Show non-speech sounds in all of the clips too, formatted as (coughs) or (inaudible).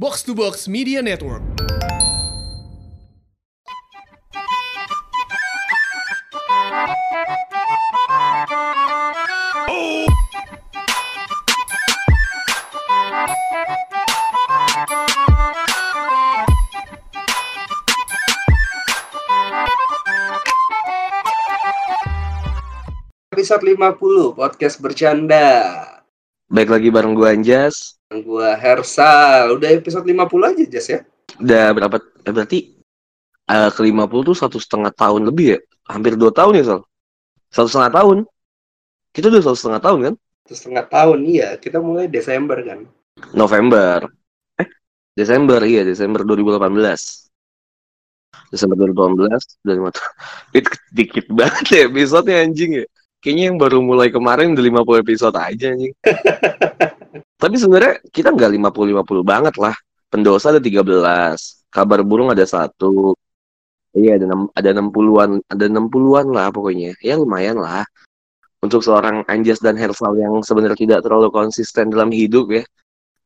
Box to Box Media Network. Episode 50 podcast bercanda. Baik lagi bareng gua Anjas. Gua Hersal. Udah episode 50 aja Jas ya. Udah berapa eh, berarti eh, ke 50 tuh satu setengah tahun lebih ya? Hampir dua tahun ya, Sal? Satu setengah tahun. Kita udah satu setengah tahun kan? Satu setengah tahun iya. Kita mulai Desember kan. November. Eh, Desember iya, Desember 2018. Desember 2018 udah lima tahun. (laughs) Itu dikit banget ya episode anjing ya. Kayaknya yang baru mulai kemarin udah 50 episode aja anjing. (laughs) Tapi sebenarnya kita nggak 50-50 banget lah. Pendosa ada 13, kabar burung ada satu. Iya ada enam ada 60-an, ada 60-an lah pokoknya. Ya lumayan lah. Untuk seorang Anjas dan Hersal yang sebenarnya tidak terlalu konsisten dalam hidup ya.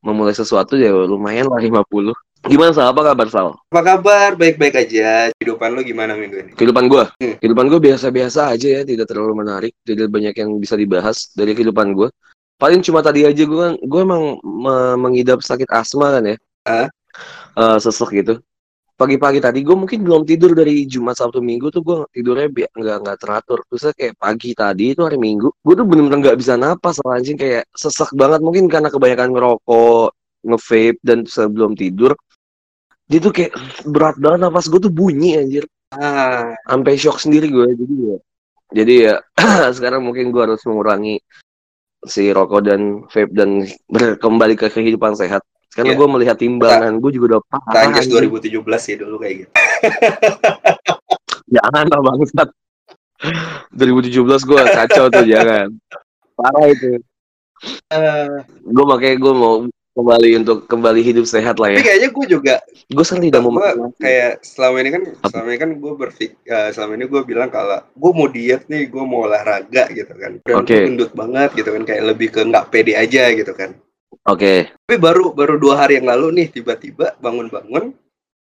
Memulai sesuatu ya lumayan lah 50. Gimana Sal? Apa kabar Sal? Apa kabar? Baik-baik aja. Kehidupan lu gimana minggu ini? Kehidupan gue? Hmm. Kehidupan gue biasa-biasa aja ya. Tidak terlalu menarik. Tidak banyak yang bisa dibahas dari kehidupan gue. Paling cuma tadi aja gue gue emang me- mengidap sakit asma kan ya. Hah? Eh, sesek gitu. Pagi-pagi tadi gue mungkin belum tidur dari Jumat Sabtu Minggu tuh gue tidurnya nggak nggak teratur. Terus kayak pagi tadi itu hari Minggu, gue tuh bener-bener nggak bisa napas anjing kayak sesek banget mungkin karena kebanyakan ngerokok, nge-vape dan sebelum tidur. Dia tuh kayak berat banget napas gue tuh bunyi anjir Ah, sampai shock sendiri gue jadi ya jadi ya (clears throat) sekarang mungkin gue harus mengurangi si rokok dan vape dan kembali ke kehidupan sehat karena Iya. gue melihat timbangan gue juga udah parah anjing. 2017 sih dulu kayak gitu. (laughs) jangan lah bangsat 2017 gue kacau tuh jangan (laughs) parah itu Eh, gue makanya gue mau kembali untuk kembali hidup sehat lah tapi ya kayaknya gue juga gue sekarang tidak mau makan. kayak selama ini kan selama ini kan gue berpikir selama ini gue bilang kalau gue mau diet nih gue mau olahraga gitu kan. Dan gue gendut banget gitu kan kayak lebih ke nggak pede aja gitu kan. Oke. Tapi baru baru dua hari yang lalu nih tiba-tiba bangun-bangun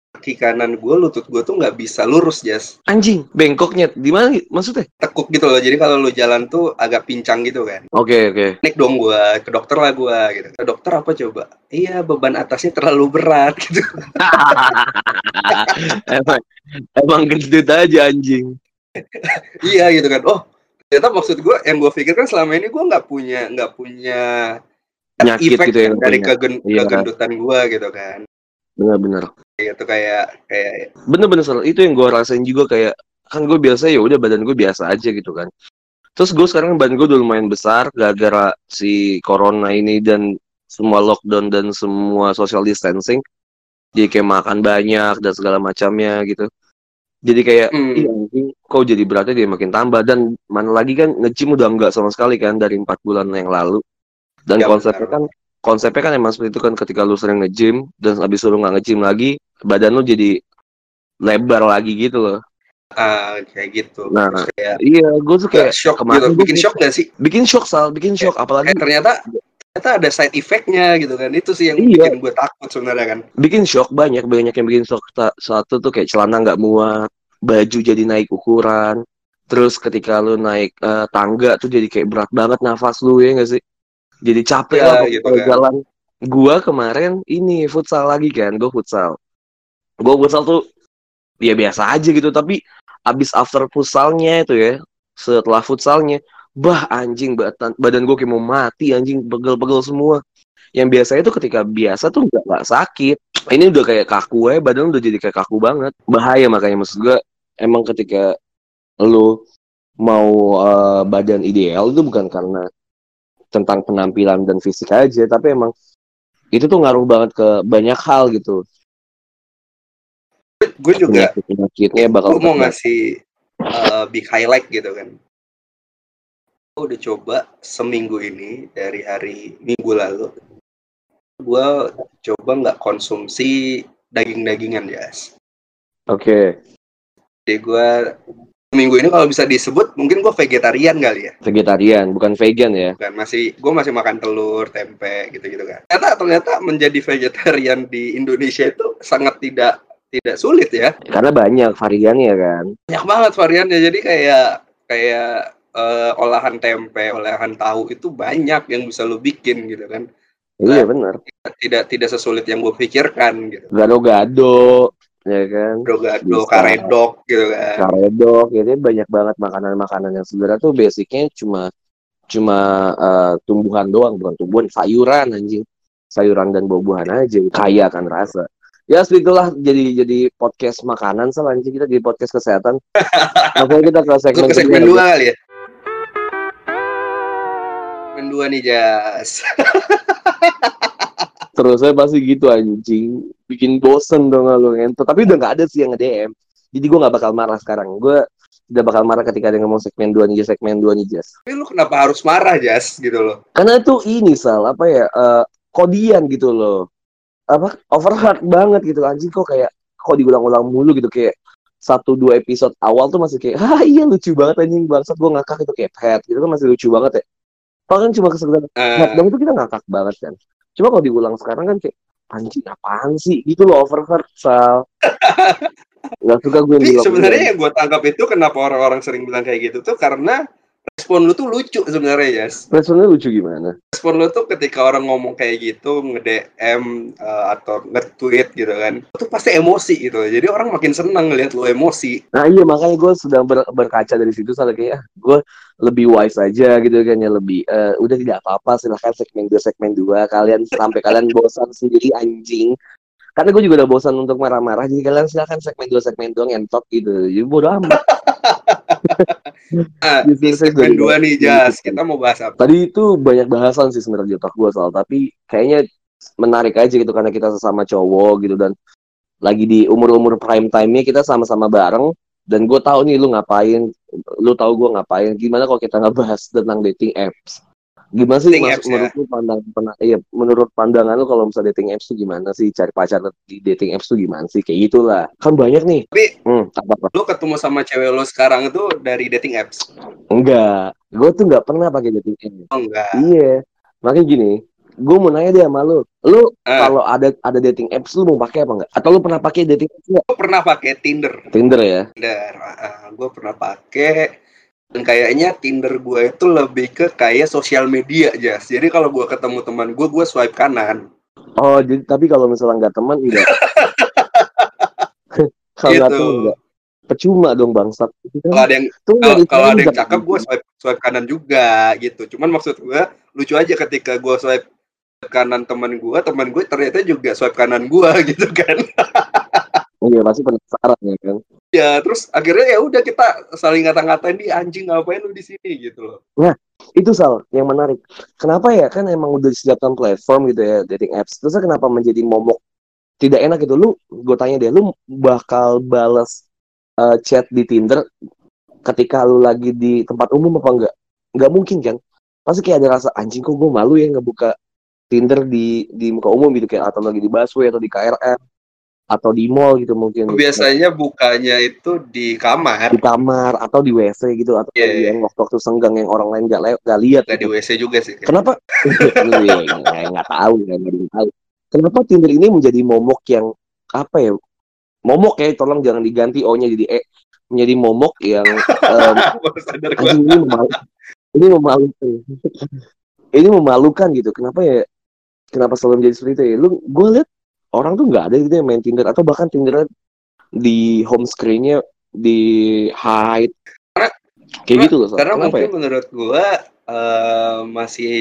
kaki kanan gue lutut gue tuh nggak bisa lurus jas anjing bengkoknya di mana maksudnya? Tekuk gitu loh jadi kalau lu jalan tuh agak pincang gitu kan. Oke oke. Naik dong gue ke dokter lah gue gitu. Ke dokter apa coba? Iya beban atasnya terlalu berat (laughs) gitu. (laughs) Emang emang gendut aja anjing. Iya gitu kan. Oh ternyata maksud gue yang gue pikirkan selama ini gue nggak punya nggak punya Penyakit efek gitu ya, dari kegen- Iya. kegendutan gue gitu kan. Bener-bener gitu kayak kayak bener-bener itu yang gue rasain juga kayak kan gue biasa ya udah badan gue biasa aja gitu kan. Terus gue sekarang badan gue udah lumayan besar gara-gara si corona ini dan semua lockdown dan semua social distancing. Jadi kayak makan banyak dan segala macamnya gitu. Jadi kayak Hmm. "Ih, anjing, kok jadi beratnya dia makin tambah. Dan mana lagi kan nge-gym udah enggak sama sekali kan dari empat bulan yang lalu. Dan Ya, konsepnya benar. kan konsepnya kan emang seperti itu kan ketika lu sering nge-gym dan habis lu nggak nge-gym lagi badan lu jadi lebar lagi gitu loh. Ah kayak gitu. Nah, Terus kayak iya gue tuh kayak shock kemarin gitu bikin shock gak sih? Bikin shock sal bikin shock. Apalagi kayak ternyata ternyata ada side effectnya gitu kan. Itu sih yang Iya. bikin gue takut sebenarnya kan. Bikin shock banyak banyak yang bikin shock. Satu tuh kayak celana nggak muat baju jadi naik ukuran. Terus ketika lu naik eh, tangga tuh jadi kayak berat banget nafas lu ya nggak sih? Jadi capek Ya, lah gitu kalau kan. jalan. Gua kemarin ini futsal lagi kan gua futsal gua futsal tuh ya biasa aja gitu tapi abis after futsalnya itu ya setelah futsalnya bah anjing badan badan gue kayak mau mati anjing pegel-pegel semua. Yang biasanya tuh ketika biasa tuh nggak nggak sakit. Ini udah kayak kaku ya badan udah jadi kayak kaku banget. Bahaya makanya maksud gue emang ketika lu mau eh, badan ideal itu bukan karena tentang penampilan dan fisik aja tapi emang itu tuh ngaruh banget ke banyak hal gitu gue juga penyakit penyakitnya bakal gue mau ngasih uh, big highlight gitu kan. Gue udah coba seminggu ini dari hari minggu lalu gue coba nggak konsumsi daging-dagingan ya oke. Jadi gue minggu ini kalau bisa disebut mungkin gue vegetarian kali ya. Vegetarian, bukan vegan ya. kan masih gue masih makan telur tempe gitu gitu kan. Ternyata ternyata menjadi vegetarian di Indonesia itu sangat tidak tidak sulit ya Karena banyak variannya kan. banyak banget variannya jadi kayak kayak eh, olahan tempe olahan tahu itu banyak yang bisa lo bikin gitu kan Iya bener. tidak tidak sesulit yang gue pikirkan gitu Gado-gado, ya kan. gado Bisa. karedok gitu kan Karedok, jadi banyak banget makanan-makanan yang sebenarnya tuh basicnya cuma cuma eh, tumbuhan doang, bukan tumbuhan, sayuran anjing. Sayuran dan buah-buahan aja, kaya kan rasa. Ya segitulah jadi jadi podcast makanan anjing kita di podcast kesehatan. (laughs) Makanya kita ke segmen, ke segmen dua kali ya segmen dua nih Jas (laughs) Terus saya pasti gitu anjing, bikin bosen dong lu ngentot. Tapi udah nggak ada sih yang nge-DM. Jadi gue nggak bakal marah sekarang. Gue udah bakal marah ketika ada yang ngomong segmen 2 nih, Jas, segmen 2 nih, Jas. tapi lu kenapa harus marah Jas gitu loh Karena itu ini Sal, apa ya, eh, kodian gitu loh. Apa, overheard banget gitu. Anjing kok kayak, kok diulang-ulang mulu gitu. Kayak satu dua episode awal tuh masih kayak, ah iya lucu banget anjing bangsat gue ngakak itu kayak pet gitu kan masih lucu banget ya. Padahal kan cuma kesekedar Eh, Nah, dong itu kita ngakak banget kan. Cuma kalau diulang sekarang kan kayak anjing apaan sih gitu loh overheard sal. (laughs) Gak suka gue yang sebenarnya yang gue tangkap itu kenapa orang-orang sering bilang kayak gitu tuh karena respon lu tuh lucu sebenarnya Jas responnya lucu gimana? respon lu tuh ketika orang ngomong kayak gitu nge-DM eh, atau nge-tweet gitu kan itu pasti emosi gitu. Jadi orang makin senang ngeliat lu emosi. Nah iya makanya gue sedang ber- berkaca dari situ soalnya kayak ah, gue lebih wise aja gitu kan ya lebih eh, udah tidak apa-apa silahkan segmen 2 segmen 2 kalian sampai kalian bosan sendiri anjing. Karena gue juga udah bosan untuk marah-marah jadi kalian silahkan segmen 2 segmen 2 ngentot gitu. Jadi bodo amat (laughs) ah, Di segmen dua nih Jas kita mau bahas apa Tadi itu banyak bahasan sih sebenarnya di otak gue soal tapi kayaknya menarik aja gitu karena kita sesama cowok gitu dan lagi di umur-umur prime time-nya kita sama-sama bareng dan gue tahu nih lu ngapain, lu tahu gue ngapain. Gimana kalau kita ngebahas tentang dating apps? Gimana sih mas, apps, ya? menurut lu pandang, pena- iya, menurut pandangan lu kalau misalnya dating apps tuh gimana sih cari pacar di dating apps tuh gimana sih kayak gitulah kan banyak nih. Tapi- hmm, apa apa? lu ketemu sama cewek lu sekarang itu dari dating apps Enggak, gue tuh nggak pernah pakai dating apps. oh enggak Iya, makanya gini, gue mau nanya deh sama lu, lu Eh. kalau ada ada dating apps lu mau pakai apa enggak? Atau lu pernah pakai dating apps nggak? gue pernah pakai Tinder Tinder ya? Tinder gue pernah pakai dan kayaknya Tinder gue itu lebih ke kayak sosial media Jas jadi kalau gue ketemu teman gue gue swipe kanan Oh, jadi tapi kalau misalnya nggak teman enggak? (laughs) kalau nggak Gitu. teman enggak? Percuma dong bangsat. kalau ada yang Tuh kalau, kalau ada yang cakep gue swipe swipe kanan juga gitu cuman maksud gue lucu aja ketika gue swipe kanan teman gue teman gue ternyata juga swipe kanan gue (laughs) gitu kan Iya, pasti penasaran ya kan. ya terus akhirnya ya udah kita saling ngata-ngatain di anjing ngapain lu di sini gitu loh Itu Sal, yang menarik. Kenapa ya? Kan emang udah disediakan platform gitu ya, dating apps. Terus kenapa menjadi momok tidak enak gitu? Lu, gue tanya deh, lu bakal balas eh, chat di Tinder ketika lu lagi di tempat umum apa enggak? Enggak mungkin kan? Pasti kayak ada rasa anjing kok gue malu ya ngebuka Tinder di di muka umum gitu kayak atau lagi di busway atau di KRL atau di mall gitu mungkin biasanya bukanya itu di kamar di kamar atau di WC gitu atau Iya, lagi iya. yang waktu-waktu senggang yang orang lain gak, gak lihat di gitu. WC juga sih Kenapa? (laughs) Iya, nggak nggak tahu, nggak tahu. Kenapa Tinder ini menjadi momok yang apa ya? Momok ya, tolong jangan diganti O-nya jadi E. Menjadi momok yang (laughs) anjing ini memalukan. Ini memalukan. (laughs) ini memalukan gitu. Kenapa ya? Kenapa selalu menjadi seperti itu ya? Lu, gue lihat orang tuh nggak ada gitu yang main Tinder atau bahkan Tinder di home screen-nya di hide. Karena- Kayak gitu loh. Karena Kenapa mungkin ya? menurut gue eh, masih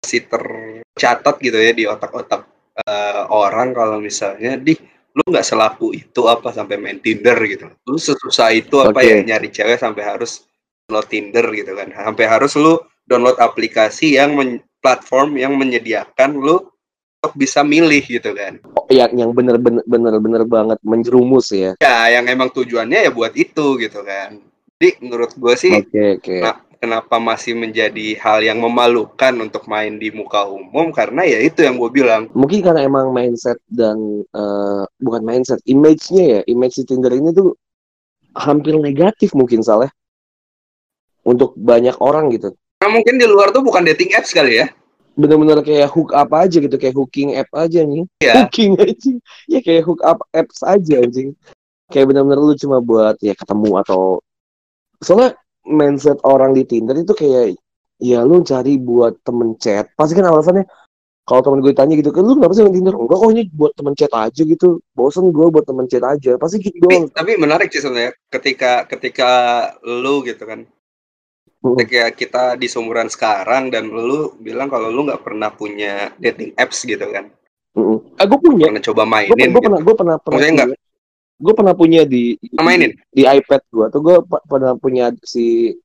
masih tercatat gitu ya di otak-otak eh, orang kalau misalnya di lu nggak selaku itu apa sampai main Tinder gitu lu sesusah itu apa ya nyari cewek sampai harus download Tinder gitu kan sampai harus lu download aplikasi yang men- platform yang menyediakan lu untuk bisa milih gitu kan. Yang yang bener-bener bener-bener banget menjerumus ya. ya yang emang tujuannya ya buat itu gitu kan. Jadi menurut gue sih Oke oke. Nah, kenapa masih menjadi hal yang memalukan untuk main di muka umum? Karena ya itu yang gue bilang. Mungkin karena emang mindset dan eh, bukan mindset, image-nya ya, image si Tinder ini tuh hampir negatif mungkin salah untuk banyak orang gitu. Nah, mungkin di luar tuh bukan dating apps kali ya. Bener-bener kayak hook up aja gitu kayak hooking app aja nih Iya. hooking anjing ya kayak hook up apps aja anjing. Kayak bener-bener lu cuma buat ya ketemu atau soalnya mindset orang di Tinder itu kayak ya lu cari buat temen chat. Pasti kan alasannya kalau temen gue tanya gitu kan lu kenapa sih main Tinder? Enggak kok ini buat temen chat aja gitu. Bosen gue buat temen chat aja. Pasti gitu Tapi, doang. tapi menarik sih sebenarnya ketika ketika lu gitu kan. Ketika kita di seumuran sekarang dan lu bilang kalau lu nggak pernah punya dating apps gitu kan. Mm-mm. ah gue punya. Pernah coba gue mainin gitu. pernah gue pernah pernah Maksudnya punya, gue pernah punya di Pernah mainin? di iPad gue tuh. Gue pernah punya si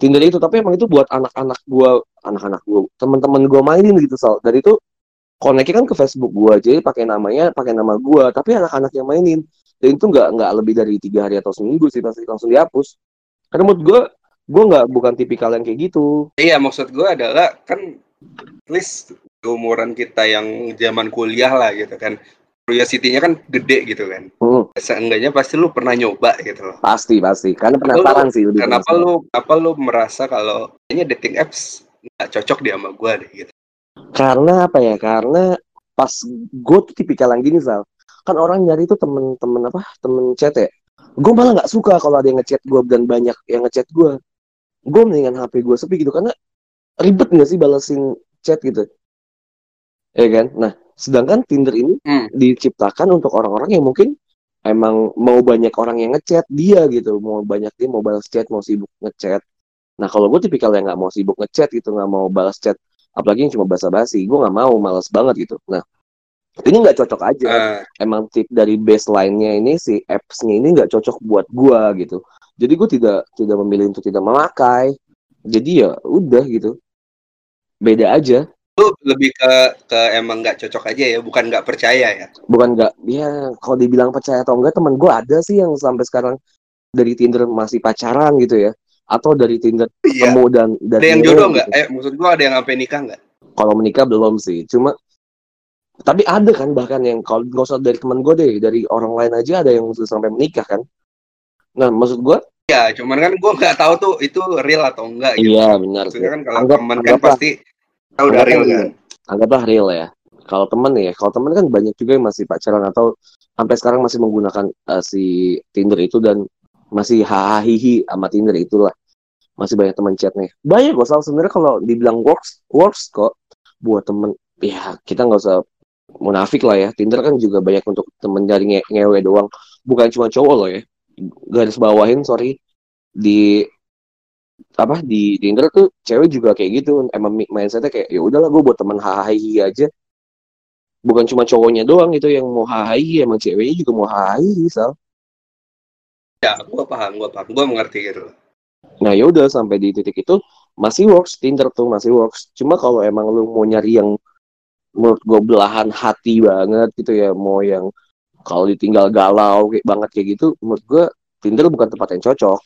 Tinder itu. Tapi emang itu buat anak-anak gue anak-anak gue teman-teman gue mainin gitu soal dari itu connect kan ke Facebook gue jadi pakai namanya pakai nama gue tapi anak-anak yang mainin. Dan itu nggak nggak lebih dari tiga hari atau seminggu sih pasti langsung dihapus. Karena menurut gue gue nggak bukan tipikal yang kayak gitu Iya, maksud gue adalah kan least umuran kita yang zaman kuliah lah gitu kan. Curiosity-nya kan gede gitu kan. Hmm, Seenggaknya pasti lu pernah nyoba gitu loh. pasti pasti karena penasaran sih lebih Kenapa penasaran. lu kenapa lu merasa kalau kayaknya dating apps nggak cocok dia sama gue deh gitu. karena apa ya karena pas gue tuh tipikal yang gini Sal kan orang nyari tuh temen-temen apa temen chat ya gue malah nggak suka kalau ada yang ngechat gue dan banyak yang ngechat gue gue mendingan HP gue sepi gitu karena ribet nggak sih balesin chat gitu? Ya kan? Nah sedangkan Tinder ini Hmm. diciptakan untuk orang-orang yang mungkin emang mau banyak orang yang ngechat dia gitu mau banyak dia mau balas chat mau sibuk ngechat. Nah kalau gue tipikal yang nggak mau sibuk ngechat gitu nggak mau balas chat apalagi yang cuma basa-basi gue nggak mau malas banget gitu. Nah ini nggak cocok aja. Eh, emang tip dari baseline-nya ini si apps-nya ini nggak cocok buat gua gitu. Jadi gue tidak tidak memilih untuk tidak memakai. Jadi ya udah gitu. Beda aja. lu lebih ke ke emang nggak cocok aja ya, bukan nggak percaya ya. Bukan nggak ya kalau dibilang percaya atau enggak teman gua ada sih yang sampai sekarang dari Tinder masih pacaran gitu ya. Atau dari Tinder Iya. ketemu dan dan Ada yang jodoh gitu. nggak? Eh, maksud gua ada yang sampai nikah nggak? Kalau menikah belum sih. Cuma tapi ada kan bahkan yang kalau nggak usah dari teman gue deh, dari orang lain aja ada yang sudah sampai menikah kan. Nah, maksud gua Ya, cuman kan gua nggak tahu tuh itu real atau enggak gitu. iya benar. Maksudnya kan kalau Anggap- teman kan pasti tahu udah real kan. Anggaplah real ya. Kalau temen ya, kalau temen kan banyak juga yang masih pacaran atau sampai sekarang masih menggunakan eh, si Tinder itu dan masih hahihi sama Tinder itulah. Masih banyak teman chatnya. Banyak kok, Sal. sebenarnya kalau dibilang works, works kok buat temen. Ya kita nggak usah munafik lah ya. Tinder kan juga banyak untuk temen dari nge ngewe doang. Bukan cuma cowok loh ya. Garis bawahin, sorry. Di apa di Tinder tuh cewek juga kayak gitu emang mi- mindsetnya kayak ya udahlah gue buat temen hahaha aja bukan cuma cowoknya doang itu yang mau hahaha emang ceweknya juga mau hahaha sal Ya, gua paham, gua paham, gua mengerti gitu. nah ya udah sampai di titik itu masih works Tinder tuh masih works cuma kalau emang lu mau nyari yang menurut gue belahan hati banget gitu ya mau yang kalau ditinggal galau kayak banget kayak gitu menurut gue Tinder bukan tempat yang cocok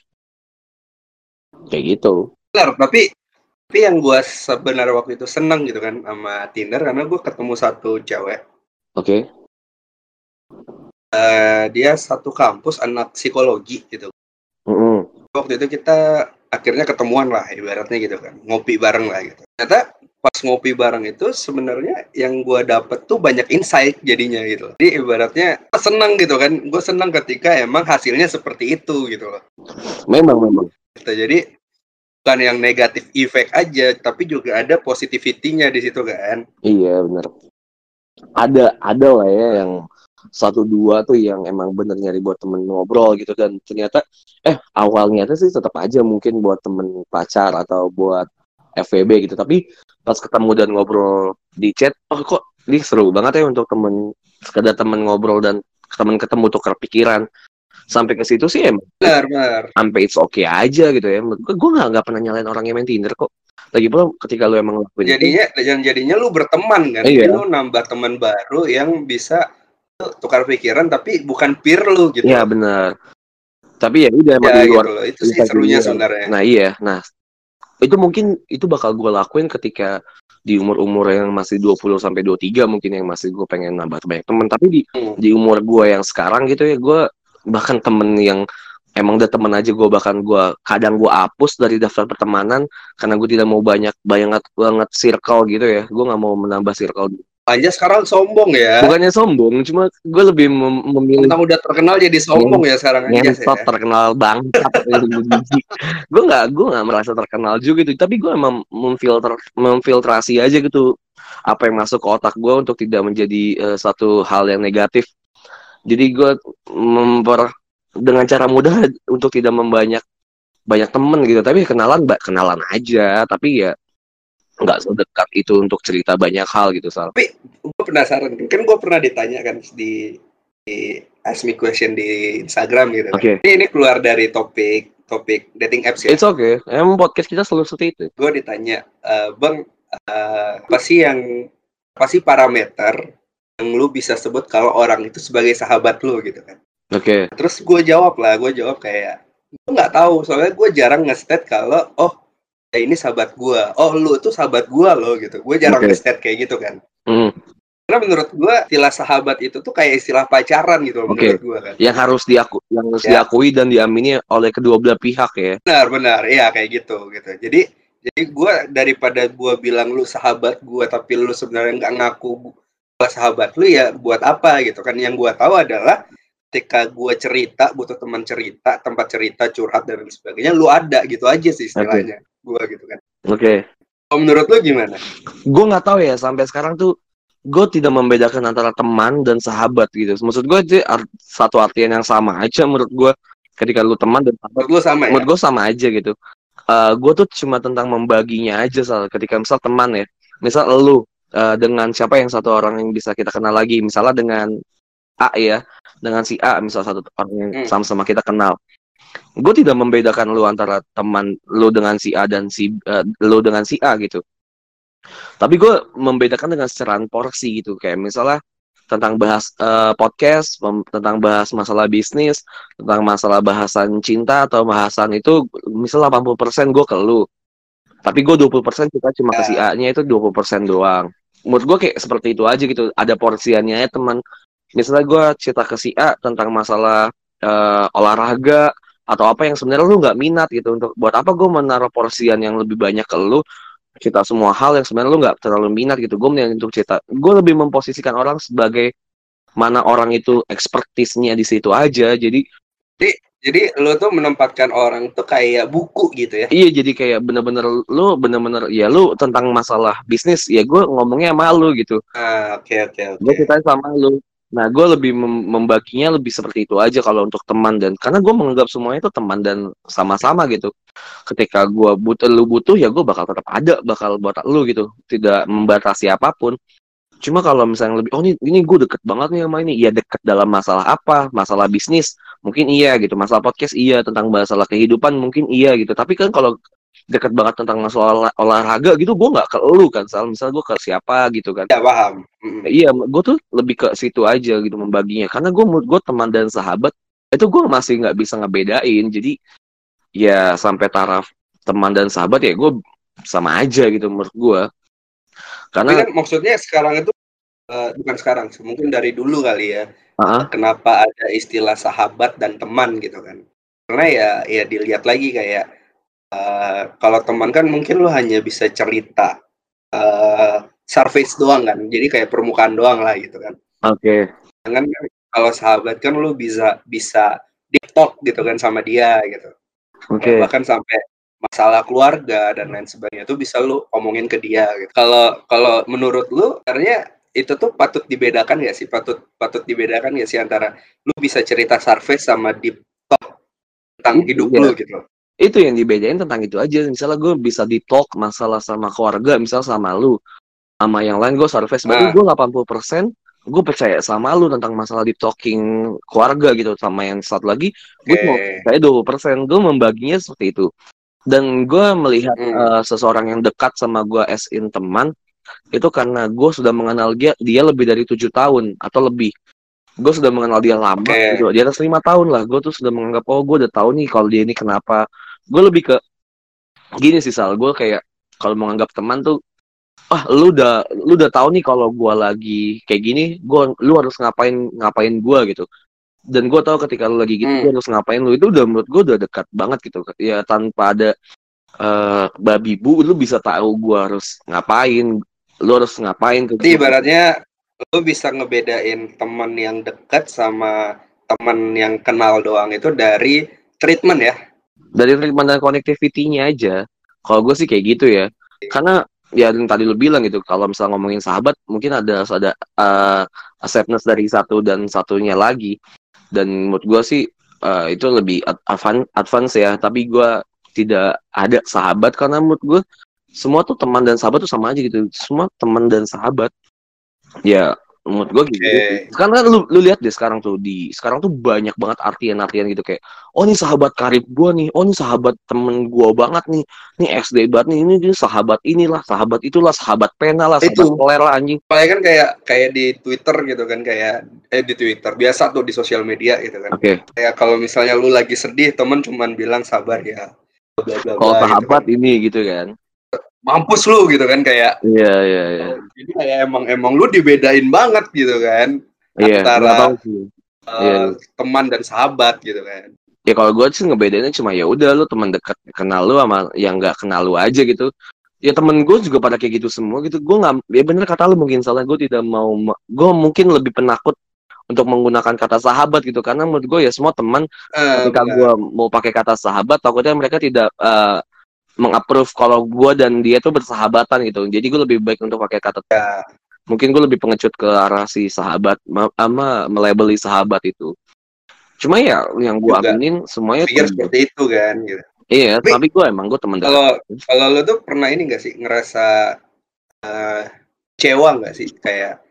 kayak gitu Benar, tapi tapi yang gua sebenarnya waktu itu seneng gitu kan sama Tinder karena gua ketemu satu cewek. oke Eh, dia satu kampus anak psikologi gitu. Mm-mm. Waktu itu kita akhirnya ketemuan lah ibaratnya gitu kan, ngopi bareng lah gitu. Ternyata pas ngopi bareng itu sebenarnya yang gua dapet tuh banyak insight jadinya gitu. Jadi ibaratnya seneng gitu kan, gue seneng ketika emang hasilnya seperti itu gitu loh. memang memang Gitu. Jadi bukan yang negatif effect aja, tapi juga ada positivity-nya di situ kan. Iya bener. Ada ada lah ya yang satu dua tuh yang emang bener nyari buat temen ngobrol gitu dan ternyata eh awalnya tuh sih tetap aja mungkin buat temen pacar atau buat FVB gitu tapi pas ketemu dan ngobrol di chat oh kok ini seru banget ya untuk temen sekedar temen ngobrol dan temen ketemu tukar pikiran sampai ke situ sih emang Benar, benar. sampai it's okay aja gitu ya gue gue nggak nggak pernah nyalain orang yang main Tinder kok lagi pula ketika lu emang ngelakuin itu, Jadinya dan jadinya lu berteman kan. Iya. Jadi lu nambah teman baru yang bisa tukar pikiran tapi bukan peer lu gitu. Iya benar. Tapi ya udah Ya di gitu luar. loh. Itu sih serunya sebenarnya. Nah iya, nah itu mungkin itu bakal gue lakuin ketika di umur-umur yang masih 20 sampai 23 mungkin yang masih gue pengen nambah banyak temen. Tapi di Hmm. di umur gue yang sekarang gitu ya gue bahkan temen yang emang udah temen aja gue bahkan gue kadang gue hapus dari daftar pertemanan karena gue tidak mau banyak banyak banget circle gitu ya gue nggak mau menambah circle Aja sekarang sombong ya. bukannya sombong cuma gue lebih mem- memilih Tentang udah terkenal jadi sombong ya sekarang aja ngentot ya. terkenal bangsat (laughs) gue nggak gue nggak merasa terkenal juga gitu tapi gue emang memfilter memfiltrasi aja gitu apa yang masuk ke otak gue untuk tidak menjadi eh, satu hal yang negatif jadi gue memper dengan cara mudah (laughs) untuk tidak membanyak banyak temen gitu tapi kenalan kenalan aja tapi ya nggak sedekat itu untuk cerita banyak hal gitu sal Gue penasaran kan gue pernah ditanya kan di di ask me question di Instagram gitu. kan. oke Ini, ini keluar dari topik topik dating apps ya. it's okay emang podcast kita selalu seperti itu Gue ditanya, "Eh, bang, eh, apa sih yang apa sih parameter yang lu bisa sebut kalau orang itu sebagai sahabat lu gitu kan? oke Terus gue jawab lah, gue jawab kayak gue nggak tahu soalnya gue jarang nge-state kalau oh ini sahabat gue, oh lu tuh sahabat gue loh gitu. Gue jarang Oke. nge-state kayak gitu kan. Hmm. Karena menurut gue istilah sahabat itu tuh kayak istilah pacaran gitu loh Oke. menurut gue kan. yang harus diaku yang harus Ya. diakui dan diamini oleh kedua belah pihak ya Benar benar, iya kayak gitu gitu. Jadi jadi gue daripada gue bilang lu sahabat gue tapi lu sebenarnya nggak ngaku gue sahabat lu ya buat apa gitu kan? Yang gue tahu adalah ketika gue cerita butuh teman cerita tempat cerita curhat dan sebagainya lu ada gitu aja sih istilahnya gue gitu kan. oke Kalau menurut lu gimana? gue nggak tahu ya sampai sekarang tuh gue tidak membedakan antara teman dan sahabat gitu maksud gue itu art- satu artian yang sama aja menurut gue ketika lu teman dan sahabat Menurut lu sama ya? menurut gue sama aja gitu Eh gue tuh cuma tentang membaginya aja soal ketika misal teman ya misal lu eh, dengan siapa yang satu orang yang bisa kita kenal lagi misalnya dengan A ya dengan si A misal satu orang yang Hmm. sama-sama kita kenal gue tidak membedakan lu antara teman lu dengan si A dan si eh, lu dengan si A gitu. Tapi gue membedakan dengan seceraan porsi gitu. Kayak misalnya tentang bahas eh, podcast tentang bahas masalah bisnis tentang masalah bahasan cinta atau bahasan itu misal 80% gue ke lu. Tapi gue 20% kita cuma ke si A nya itu 20% doang. Menurut gue kayak seperti itu aja gitu. Ada porsiannya ya teman. Misalnya gue cerita ke si A tentang masalah eh, olahraga atau apa yang sebenarnya lu nggak minat gitu. Untuk buat apa gue menaruh porsian yang lebih banyak ke lu cerita semua hal yang sebenarnya lu nggak terlalu minat gitu. Gue mending untuk cerita. Gue lebih memposisikan orang sebagai mana orang itu ekspertisnya di situ aja. Jadi Jadi lu tuh menempatkan orang tuh kayak buku gitu ya? iya jadi kayak bener-bener lu bener-bener ya lu tentang masalah bisnis ya gue ngomongnya sama lu gitu. Ah, oke oke oke. gue ceritain sama lu nah gue lebih mem- membaginya lebih seperti itu aja kalau untuk teman dan karena gue menganggap semuanya itu teman dan sama-sama gitu. Ketika gue butuh lu butuh ya gue bakal tetap ada bakal buat lu gitu. Tidak membatasi apa pun cuma kalau misalnya lebih oh ini ini gue deket banget nih sama ini ya deket dalam masalah apa masalah bisnis mungkin iya gitu masalah podcast iya tentang masalah kehidupan mungkin iya gitu tapi kan kalau deket banget tentang masalah olah- olahraga gitu gue nggak ke lu kan soal misalnya gue ke siapa gitu kan Ya paham. Mm. Iya, gue tuh lebih ke situ aja gitu membaginya. Karena gue menurut gue teman dan sahabat itu gue masih nggak bisa ngebedain. Jadi ya sampai taraf teman dan sahabat ya gue sama aja gitu menurut gue. Tapi Karena kan maksudnya sekarang itu eh, bukan sekarang, mungkin dari dulu kali ya. ah, Kenapa ada istilah sahabat dan teman gitu kan? Karena ya ya dilihat lagi kayak eh, kalau teman kan mungkin lu hanya bisa cerita eh surface doang kan. Jadi kayak permukaan doang lah gitu kan. oke, Dengan kalau sahabat kan lu bisa bisa deep talk gitu kan sama dia gitu. oke, bahkan sampai masalah keluarga dan lain sebagainya itu bisa lu omongin ke dia gitu. Kalau kalau menurut lu sebenarnya itu tuh patut dibedakan ya sih? Patut patut dibedakan ya sih antara lu bisa cerita surface sama deep talk tentang Iya. hidup lu gitu. itu yang dibedain tentang itu aja. Misalnya gue bisa di talk masalah sama keluarga, misal sama lu, sama yang lain gue surface. Berarti Ah. gue 80% gue percaya sama lu tentang masalah deep talking keluarga gitu. Sama yang satu lagi gue Oke. mau saya 20% gue membaginya seperti itu dan gue melihat Hmm. eh, seseorang yang dekat sama gue as in teman itu karena gue sudah mengenal dia dia lebih dari tujuh tahun atau lebih. Gue sudah mengenal dia lama Oke. gitu di atas lima tahun lah. Gue tuh sudah menganggap oh gue udah tahu nih kalau dia ini kenapa. Gue lebih ke gini sih sal. Gue kayak kalau menganggap teman tuh ah lu udah lu udah tahu nih kalau gue lagi kayak gini gue lu harus ngapain ngapain gue gitu dan gue tahu ketika lu lagi gitu Hmm. harus ngapain lu itu udah menurut gue udah dekat banget gitu. Ya tanpa ada eh babi bu lu bisa tahu gue harus ngapain lu harus ngapain ke Jadi ibaratnya lu bisa ngebedain teman yang dekat sama teman yang kenal doang itu dari treatment ya. dari treatment dan connectivity-nya aja. Kalau gue sih kayak gitu ya. Karena ya yang tadi lu bilang gitu kalau misalnya ngomongin sahabat mungkin ada ada uh, acceptance dari satu dan satunya lagi dan menurut gue sih uh, itu lebih ad- advan- advance ya. Tapi gue tidak ada sahabat karena menurut gue semua tuh teman dan sahabat tuh sama aja gitu. Semua teman dan sahabat ya menurut gue gitu Oke. karena lu lu lihat deh sekarang tuh di sekarang tuh banyak banget artian-artian gitu kayak oh ini sahabat karib gua nih oh ini sahabat temen gua banget nih ini SD banget nih ini dia sahabat inilah sahabat itulah sahabat pena lah sahabat Itu. koler lah anjing Paling kan kayak kayak di Twitter gitu kan kayak eh di Twitter biasa tuh di sosial media gitu kan. oke Kayak kalau misalnya lu lagi sedih temen cuman bilang sabar ya. Kalau gitu sahabat kan. ini gitu kan Mampus lu gitu kan kayak iya iya iya jadi kayak emang emang lu dibedain banget gitu kan. iya Antara- sih Eh, Iya. teman dan sahabat gitu kan. ya kalau gue sih ngebedainnya cuma ya udah lu teman dekat kenal lu sama yang nggak kenal lu aja gitu ya temen gue juga pada kayak gitu semua gitu gue nggak ya bener kata lu mungkin salah gue tidak mau gue mungkin lebih penakut untuk menggunakan kata sahabat gitu karena menurut gue ya semua teman Eh, ketika gue mau pakai kata sahabat takutnya mereka tidak eh, mengapprove kalau gue dan dia tuh bersahabatan gitu jadi gue lebih baik untuk pakai kata Ya. mungkin gue lebih pengecut ke arah si sahabat ma- sama melabeli sahabat itu cuma ya yang gue aminin semuanya pikir seperti itu kan gitu. iya Tapi- tapi gue emang gue temen dekat Kalau kalau lu tuh pernah ini gak sih ngerasa eh kecewa nggak sih kayak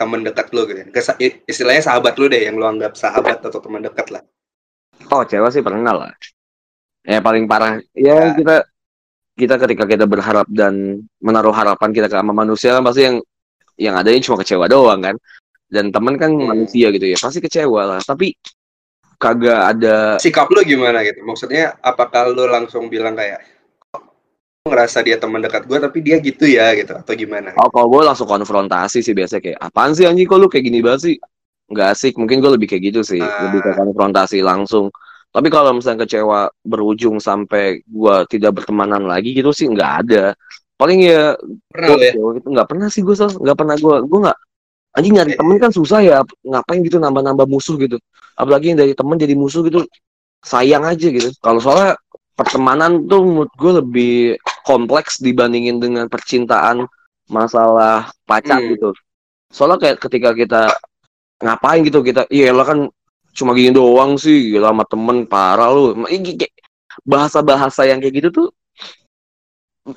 teman dekat lu gitu. Kesa- istilahnya sahabat lu deh yang lu anggap sahabat atau teman dekat lah. Oh, cewek sih pernah lah. Ya paling parah ya Ya. kita kita ketika kita berharap dan menaruh harapan kita ke sama manusia kan pasti yang yang adanya cuma kecewa doang kan. Dan teman kan Hmm. manusia gitu ya, pasti kecewa lah. Tapi kagak ada Sikap lu gimana gitu? Maksudnya apakah lu langsung bilang kayak "Kok gua ngerasa dia teman dekat gua tapi dia gitu ya gitu atau gimana? Oh, kalau gue langsung konfrontasi sih biasanya kayak apaan sih anjing kok lu kayak gini banget sih? Nggak asik, mungkin gue lebih kayak gitu sih, Ah. lebih ke konfrontasi langsung. Tapi kalau misalnya kecewa berujung sampai gue tidak bertemanan lagi gitu sih nggak ada. Paling ya Pernah lu ya? Gua gitu. Nggak pernah sih gue nggak pernah gue gue nggak anjing nyari temen kan susah ya. Ngapain gitu nambah-nambah musuh gitu. Apalagi yang dari temen jadi musuh gitu sayang aja gitu. Kalau soalnya pertemanan tuh menurut gue lebih kompleks dibandingin dengan percintaan masalah pacar Hmm. gitu. Soalnya kayak ketika kita ngapain gitu kita iya lah kan cuma gini doang sih gila sama temen parah lu bahasa-bahasa yang kayak gitu tuh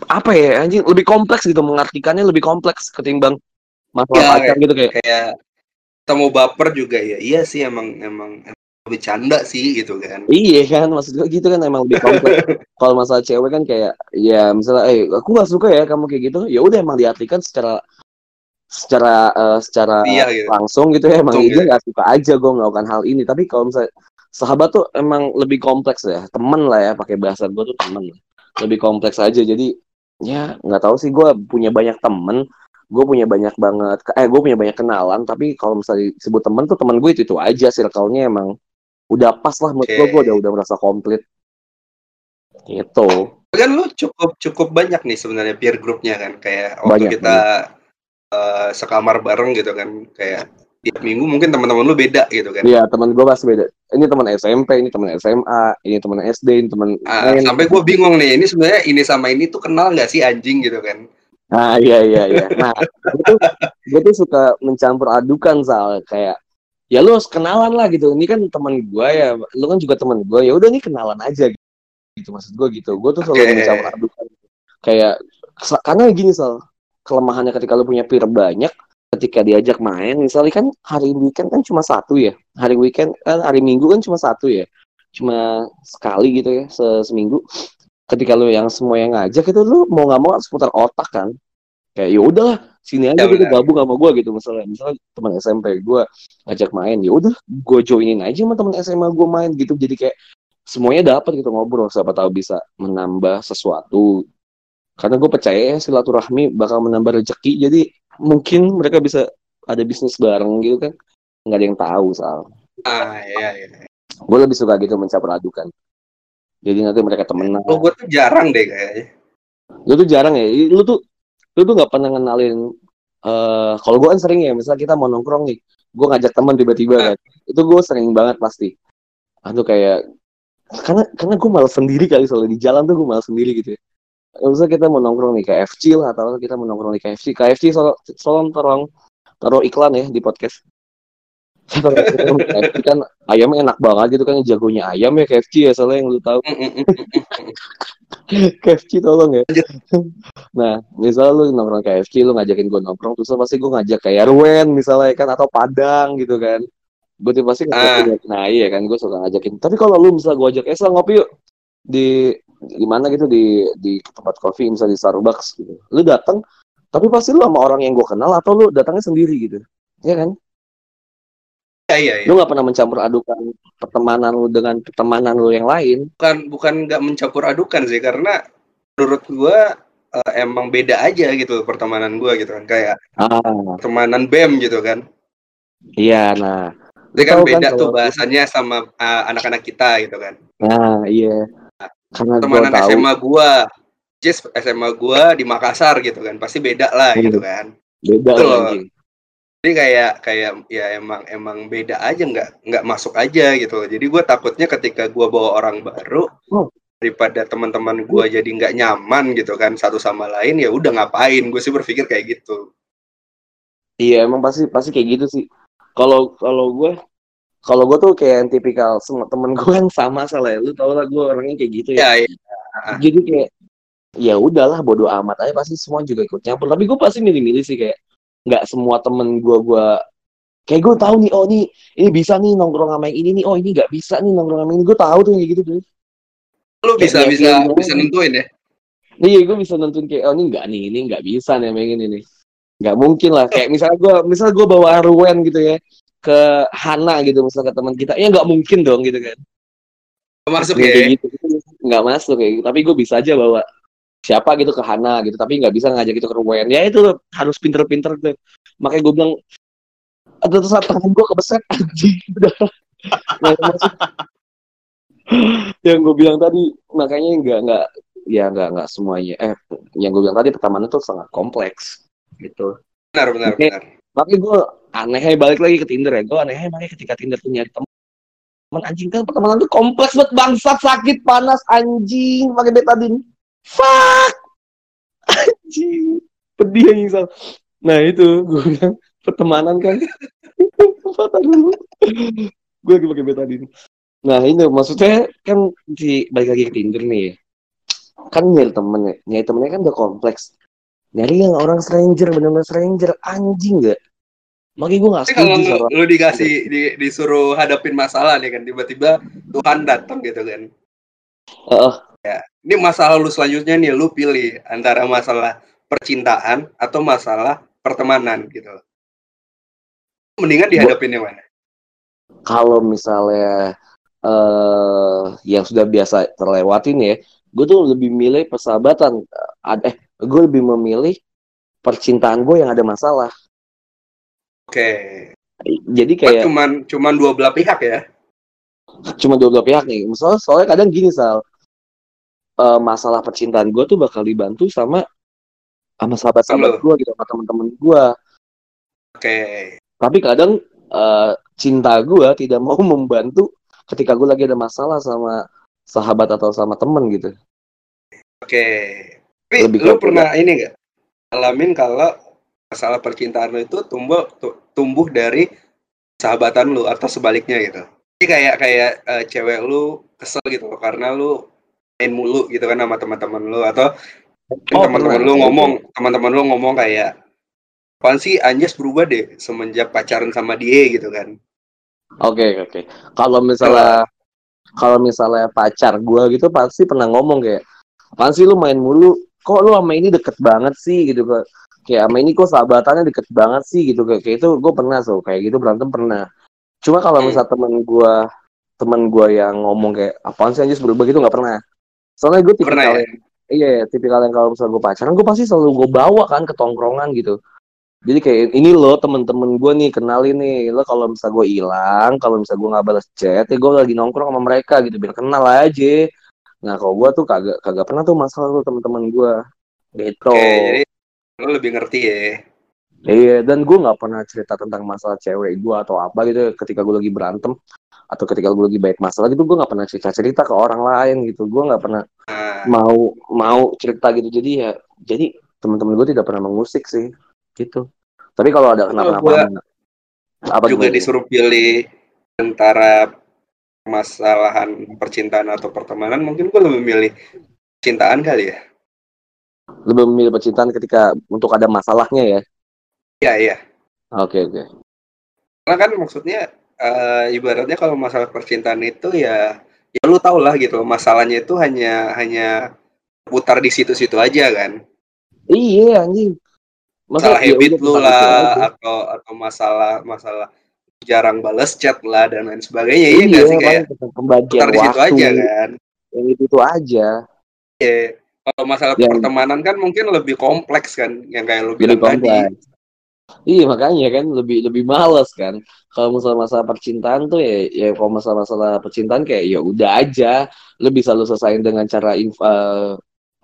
apa ya anjing lebih kompleks gitu mengartikannya lebih kompleks ketimbang masalah Ya, pacar gitu kayak Kayak temu baper juga ya. Iya sih emang emang, emang bercanda sih gitu kan. iya kan maksud gue gitu kan emang lebih kompleks (laughs) kalau masalah cewek kan kayak ya misalnya eh aku nggak suka ya kamu kayak gitu ya udah emang diartikan secara secara eh, secara Iya gitu. langsung gitu ya emang Langsung dia gitu. nggak suka aja gue melakukan hal ini tapi kalau misalnya sahabat tuh emang lebih kompleks ya temen lah ya pakai bahasa gue tuh temen lebih kompleks aja jadi ya nggak tahu sih gue punya banyak temen gue punya banyak banget eh gue punya banyak kenalan tapi kalau misalnya disebut temen tuh temen gue itu itu aja circle-nya emang udah pas lah menurut gue Oke. gue udah udah merasa komplit gitu kan lu cukup cukup banyak nih sebenarnya peer groupnya kan kayak waktu Banyak, kita eh, sekamar bareng gitu kan kayak tiap minggu mungkin teman-teman lu beda gitu kan Iya teman gue pasti beda ini teman SMP ini teman SMA ini teman SD ini teman main. sampai gue bingung nih ini sebenarnya ini sama ini tuh kenal nggak sih anjing gitu kan Nah, iya iya iya. Nah, gue tuh, gue tuh suka mencampur adukan soal kayak ya lu harus kenalan lah gitu. Ini kan teman gue ya, lu kan juga teman gue. Ya udah nih kenalan aja gitu. Maksud gue gitu. Gue tuh selalu Oke. mencampur adukan. Kayak karena gini soal kelemahannya ketika lu punya peer banyak ketika diajak main misalnya kan hari weekend kan cuma satu ya. Hari weekend kan hari minggu kan cuma satu ya. Cuma sekali gitu ya se- seminggu. Ketika lu yang semua yang ngajak itu lu mau nggak mau harus putar otak kan. Kayak ya udahlah sini aja Ya, gitu gabung sama gue gitu misalnya. Misalnya teman SMP gue ngajak main ya udah gue joinin aja sama teman SMA gue main gitu. Jadi kayak semuanya dapat gitu ngobrol. Siapa tahu bisa menambah sesuatu karena gue percaya ya, silaturahmi bakal menambah rezeki jadi mungkin mereka bisa ada bisnis bareng gitu kan. Nggak ada yang tahu soal Ah, iya, iya. gue lebih suka gitu mencampur adukan. Jadi nanti mereka temenan. Kalau gue tuh jarang deh kayaknya. lu tuh jarang ya? Lu tuh lu tuh nggak pernah ngenalin eh kalau gue kan sering ya misalnya kita mau nongkrong nih gue ngajak teman tiba-tiba kan. Itu gue sering banget pasti. Aduh kayak karena karena gue malas sendiri kali soalnya di jalan tuh gue malas sendiri gitu ya misalnya kita mau nongkrong nih KFC lah atau kita mau nongkrong di KFC KFC soal soal tolong taruh iklan ya di podcast. KFC kan ayamnya enak banget gitu kan jagonya ayam ya KFC ya soalnya yang lu tahu. KFC tolong ya. nah, misalnya lu nongkrong KFC, lu ngajakin gue nongkrong, terus pasti gue ngajak kayak Erwen misalnya kan atau Padang gitu kan. Gue tuh pasti ngajakin, nah iya kan gue suka ngajakin. Tapi kalau lu misalnya gue ajak, Sel, ngopi yuk di di mana gitu di di tempat kopi misalnya di Starbucks gitu. Lu datang, tapi pasti lu sama orang yang gue kenal atau lu datangnya sendiri gitu. Iya kan? Iya, iya, iya. Lu gak pernah mencampur adukan pertemanan lu dengan pertemanan lu yang lain. Bukan bukan nggak mencampur adukan sih karena menurut gue eh, emang beda aja gitu pertemanan gue gitu kan kayak Ah, pertemanan BEM gitu kan. iya nah. Jadi kan tahu beda tuh kalau- bahasanya sama eh, anak-anak kita gitu kan. Nah, iya. Karena tahu. SMA gua, Jess SMA gua di Makassar gitu kan. Pasti beda lah Hmm. gitu kan. beda Betul. lah, anjing. Jadi kayak kayak ya emang emang beda aja nggak nggak masuk aja gitu. Jadi gue takutnya ketika gua bawa orang baru Oh. daripada teman-teman gua jadi nggak nyaman gitu kan satu sama lain ya udah ngapain gue sih berpikir kayak gitu. Iya, emang pasti pasti kayak gitu sih. Kalau kalau gue kalau gue tuh kayak yang tipikal semua temen gue yang sama salah ya. Lu tau lah gue orangnya kayak gitu ya. Ya, ya. Jadi kayak ya udahlah bodo amat aja pasti semua juga ikut nyampur. Tapi gue pasti milih-milih sih kayak nggak semua temen gue gue kayak gue tahu nih oh nih ini bisa nih nongkrong sama yang ini nih oh ini nggak bisa nih nongkrong sama ini gue tahu tuh kayak gitu tuh lu bisa Kayak bisa dia- bisa nentuin ya. Iya, gue bisa nentuin kayak oh ini enggak nih, ini enggak bisa nih yang ini nih. Enggak mungkin lah. Kayak misalnya gue, misalnya gue bawa Arwen gitu ya ke Hana gitu misalnya ke teman kita, ya nggak mungkin dong gitu kan. Masuk Kayak ya. gitu, nggak masuk kayak gitu. Tapi gue bisa aja bawa siapa gitu ke Hana gitu, tapi nggak bisa ngajak itu ke Arwen. Ya itu loh, harus pinter-pinter tuh. Makanya gue bilang, ada tuh saat tangan gue kebeset (laughs) anjing masuk. (laughs) yang gue bilang tadi makanya nggak nggak ya nggak nggak semuanya eh yang gue bilang tadi pertemanan itu sangat kompleks gitu Benar benar Oke. benar. Makanya gue anehnya balik lagi ke Tinder ya. Gue anehnya makanya ketika Tinder tuh nyari teman anjing kan pertemanan tuh kompleks banget bangsat sakit panas anjing pakai betadine. Fuck! (laughs) Anjing pedih anjing Sal. nah itu gue bilang pertemanan kan? (laughs) Gue lagi pakai betadine. Nah ini maksudnya kan di balik lagi ke Tinder nih. Kan nyari temennya nyari temennya kan udah kompleks nyari yang orang stranger bener-bener stranger anjing gak makanya gue gak Tapi kalau setuju lu, sama lu dikasih di, disuruh hadapin masalah nih kan tiba-tiba Tuhan datang gitu kan. Heeh. Ini masalah lu selanjutnya nih lu pilih antara masalah percintaan atau masalah pertemanan gitu. Mendingan dihadapin yang mana? kalau misalnya eh yang sudah biasa terlewatin ya gue tuh lebih milih persahabatan ada eh gue lebih memilih percintaan gue yang ada masalah Oke. jadi Gua kayak cuman cuman dua belah pihak ya. cuma dua dua pihak nih misalnya soalnya kadang gini sal Eh, masalah percintaan gue tuh bakal dibantu sama sama sahabat-sahabat gue gitu sama teman-teman gue Oke. tapi kadang eh, cinta gue tidak mau (laughs) membantu ketika gue lagi ada masalah sama sahabat atau sama temen gitu Oke. Tapi Lebih lu pernah ini nggak alamin kalau masalah percintaan lu itu tumbuh tu- tumbuh dari sahabatan lu atau sebaliknya gitu. Jadi kayak kayak eh, cewek lu kesel gitu loh karena lu main mulu gitu kan sama teman-teman lu atau Oh, teman-teman lu ngomong teman-teman lu ngomong kayak apaan sih Anjas berubah deh semenjak pacaran sama dia gitu kan. Oke oke. Kalau misalnya kalau misalnya pacar gue gitu pasti pernah ngomong kayak, apaan sih lu main mulu? Kok lu sama ini deket banget sih gitu kok? Kayak sama ini kok sahabatannya deket banget sih gitu kayak kayak itu gue pernah so kayak gitu berantem pernah. Cuma kalau misalnya temen gue temen gue yang ngomong kayak apaan sih anjir berubah gitu nggak pernah. Soalnya gue Pernah tipikal ya? yang iya tipikal yang kalau misalnya gue pacaran gue pasti selalu gue bawa kan ke tongkrongan gitu. Jadi kayak ini lo temen-temen gue nih kenalin nih lo kalau misal gue hilang, kalau misal gue nggak balas chat, ya gue lagi nongkrong sama mereka gitu biar kenal aja. Nah kalau gue tuh kagak kagak pernah tuh masalah tuh temen-temen gue gitu. Oke, jadi lo lebih ngerti ya. Iya dan gue nggak pernah cerita tentang masalah cewek gue atau apa gitu ketika gue lagi berantem atau ketika gue lagi baik masalah gitu gue nggak pernah cerita cerita ke orang lain gitu. Gue nggak pernah Nah, mau mau cerita gitu. Jadi ya jadi teman-teman gue tidak pernah mengusik sih gitu. Tapi kalau ada kenapa-napa apa juga disuruh pilih antara permasalahan percintaan atau pertemanan, mungkin gue lebih milih cintaan kali ya. lebih memilih percintaan ketika untuk ada masalahnya ya? Iya, iya. oke oke. Karena kan maksudnya eh, ibaratnya kalau masalah percintaan itu ya ya lu tau lah gitu masalahnya itu hanya hanya putar di situ-situ aja kan. Iya anjing. Masalah ya habit lu lah atau atau masalah masalah jarang balas chat lah dan lain sebagainya. Iya iya nggak sih? Paling kayak pembagian di situ aja kan? Yang itu itu aja. Iya. kalau masalah Yang- pertemanan kan mungkin lebih kompleks kan yang kayak lebih bilang tadi. iya makanya kan lebih lebih males kan. Kalau masalah masalah percintaan tuh ya ya kalau masalah masalah percintaan kayak ya udah aja. Lu bisa lu selesain dengan cara eh,